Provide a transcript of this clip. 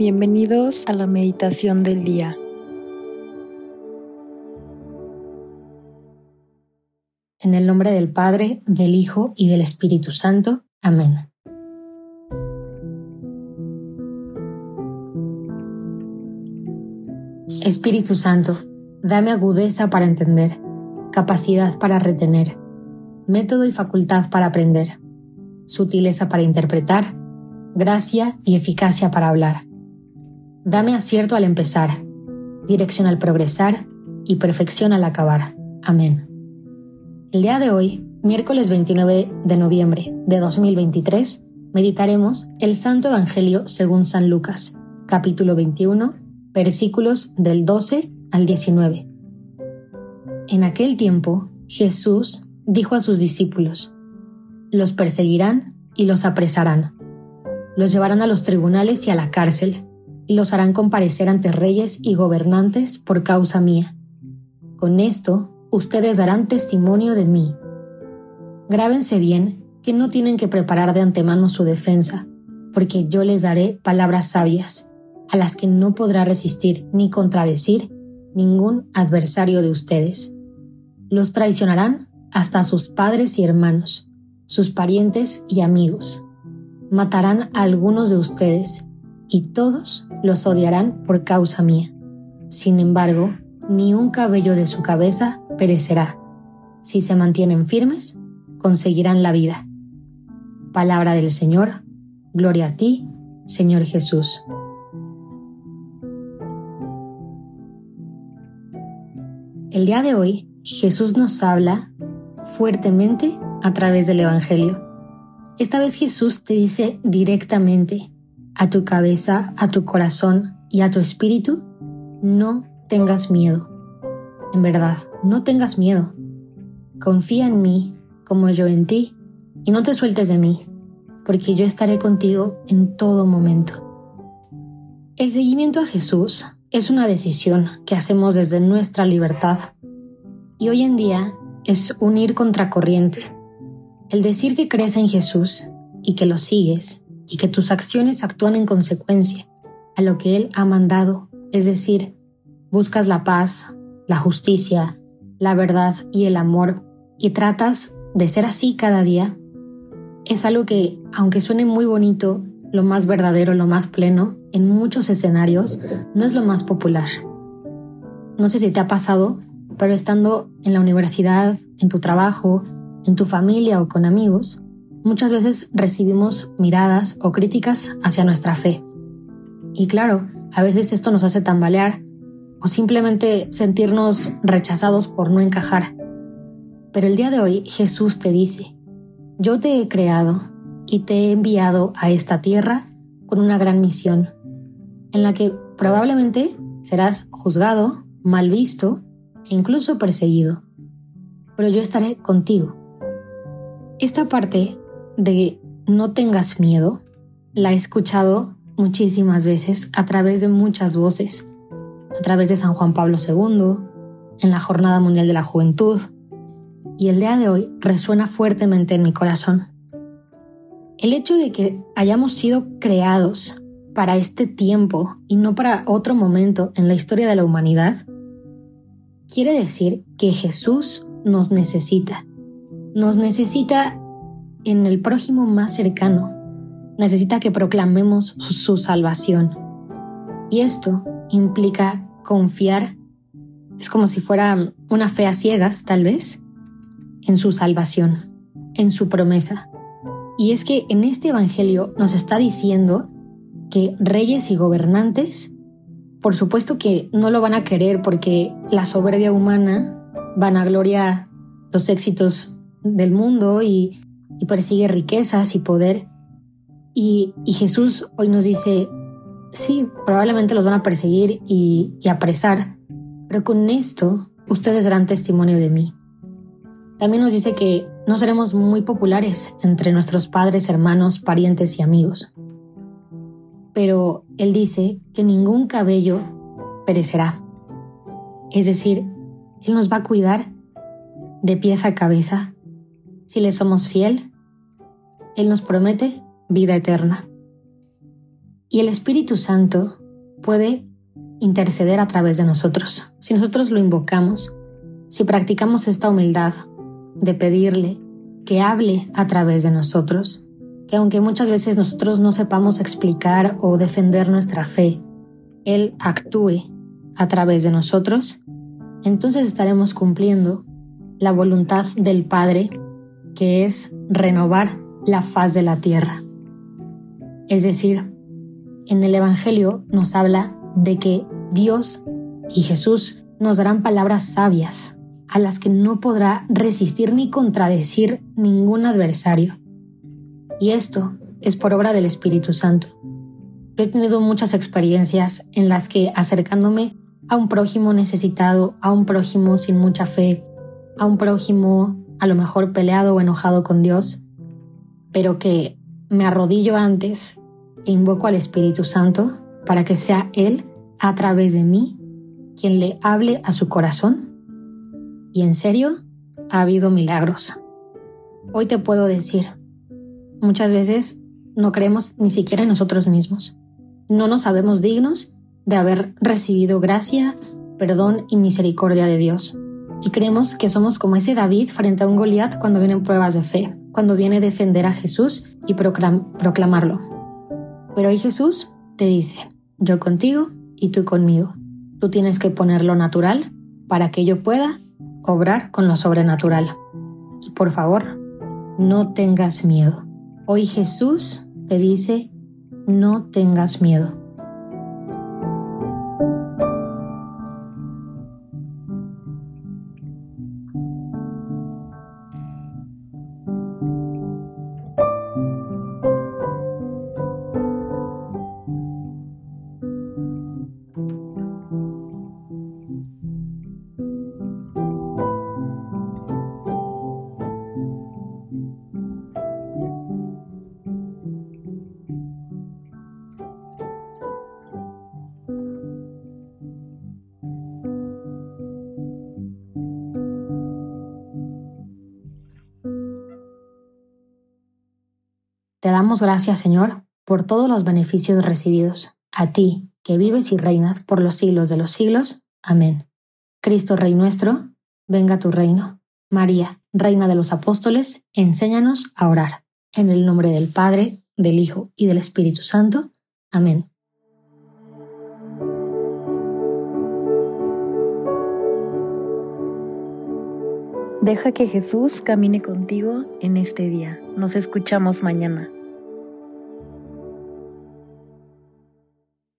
Bienvenidos a la meditación del día. En el nombre del Padre, del Hijo y del Espíritu Santo. Amén. Espíritu Santo, dame agudeza para entender, capacidad para retener, método y facultad para aprender, sutileza para interpretar, gracia y eficacia para hablar Dame acierto al empezar, dirección al progresar y perfección al acabar. Amén. El día de hoy, miércoles 29 de noviembre de 2023, meditaremos el Santo Evangelio según San Lucas, capítulo 21, versículos del 12 al 19. En aquel tiempo, Jesús dijo a sus discípulos, Los perseguirán y los apresarán. Los llevarán a los tribunales y a la cárcel y los harán comparecer ante reyes y gobernantes por causa mía. Con esto, ustedes darán testimonio de mí. Grábense bien que no tienen que preparar de antemano su defensa, porque yo les daré palabras sabias, a las que no podrá resistir ni contradecir ningún adversario de ustedes. Los traicionarán hasta sus padres y hermanos, sus parientes y amigos. Matarán a algunos de ustedes y todos los odiarán por causa mía. Sin embargo, ni un cabello de su cabeza perecerá. Si se mantienen firmes, conseguirán la vida. Palabra del Señor, gloria a ti, Señor Jesús. El día de hoy, Jesús nos habla fuertemente a través del Evangelio. Esta vez Jesús te dice directamente, a tu cabeza, a tu corazón y a tu espíritu, no tengas miedo. En verdad, no tengas miedo. Confía en mí como yo en ti y no te sueltes de mí, porque yo estaré contigo en todo momento. El seguimiento a Jesús es una decisión que hacemos desde nuestra libertad y hoy en día es unir contracorriente. El decir que crees en Jesús y que lo sigues y que tus acciones actúan en consecuencia a lo que Él ha mandado, es decir, buscas la paz, la justicia, la verdad y el amor y tratas de ser así cada día, es algo que, aunque suene muy bonito, lo más verdadero, lo más pleno, en muchos escenarios, no es lo más popular. No sé si te ha pasado, pero estando en la universidad, en tu trabajo, en tu familia o con amigos, muchas veces recibimos miradas o críticas hacia nuestra fe. Y claro, a veces esto nos hace tambalear o simplemente sentirnos rechazados por no encajar. Pero el día de hoy Jesús te dice, yo te he creado y te he enviado a esta tierra con una gran misión, en la que probablemente serás juzgado, mal visto e incluso perseguido. Pero yo estaré contigo. Esta parte de no tengas miedo la he escuchado muchísimas veces a través de muchas voces, a través de San Juan Pablo II, en la Jornada Mundial de la Juventud, y el día de hoy resuena fuertemente en mi corazón. El hecho de que hayamos sido creados para este tiempo y no para otro momento en la historia de la humanidad, quiere decir que Jesús nos necesita. Nos necesita en el prójimo más cercano. Necesita que proclamemos su salvación. Y esto implica confiar, es como si fuera una fe a ciegas, tal vez, en su salvación, en su promesa. Y es que en este Evangelio nos está diciendo que reyes y gobernantes, por supuesto que no lo van a querer porque la soberbia humana vanagloria los éxitos del mundo y y persigue riquezas y poder. Y, Jesús hoy nos dice, sí, probablemente los van a perseguir y, y apresar, pero con esto ustedes darán testimonio de mí. También nos dice que no seremos muy populares entre nuestros padres, hermanos, parientes y amigos. Pero Él dice que ningún cabello perecerá. Es decir, Él nos va a cuidar de pies a cabeza si le somos fiel él nos promete vida eterna. Y el Espíritu Santo puede interceder a través de nosotros. Si nosotros lo invocamos, si practicamos esta humildad de pedirle que hable a través de nosotros, que aunque muchas veces nosotros no sepamos explicar o defender nuestra fe, Él actúe a través de nosotros, entonces estaremos cumpliendo la voluntad del Padre, que es renovar la faz de la tierra. Es decir, en el Evangelio nos habla de que Dios y Jesús nos darán palabras sabias a las que no podrá resistir ni contradecir ningún adversario. Y esto es por obra del Espíritu Santo. He tenido muchas experiencias en las que acercándome a un prójimo necesitado, a un prójimo sin mucha fe, a un prójimo a lo mejor peleado o enojado con Dios, pero que me arrodillo antes e invoco al Espíritu Santo para que sea Él a través de mí quien le hable a su corazón. Y en serio, ha habido milagros. Hoy te puedo decir, muchas veces no creemos ni siquiera en nosotros mismos. No nos sabemos dignos de haber recibido gracia, perdón y misericordia de Dios. Y creemos que somos como ese David frente a un Goliat cuando vienen pruebas de fe, cuando viene a defender a Jesús y proclamarlo. Pero hoy Jesús te dice, yo contigo y tú conmigo. Tú tienes que poner lo natural para que yo pueda obrar con lo sobrenatural. Y por favor, no tengas miedo. Hoy Jesús te dice, no tengas miedo. Te damos gracias, Señor, por todos los beneficios recibidos. A ti, que vives y reinas por los siglos de los siglos. Amén. Cristo Rey nuestro, venga tu reino. María, Reina de los Apóstoles, enséñanos a orar. En el nombre del Padre, del Hijo y del Espíritu Santo. Amén. Deja que Jesús camine contigo en este día. Nos escuchamos mañana.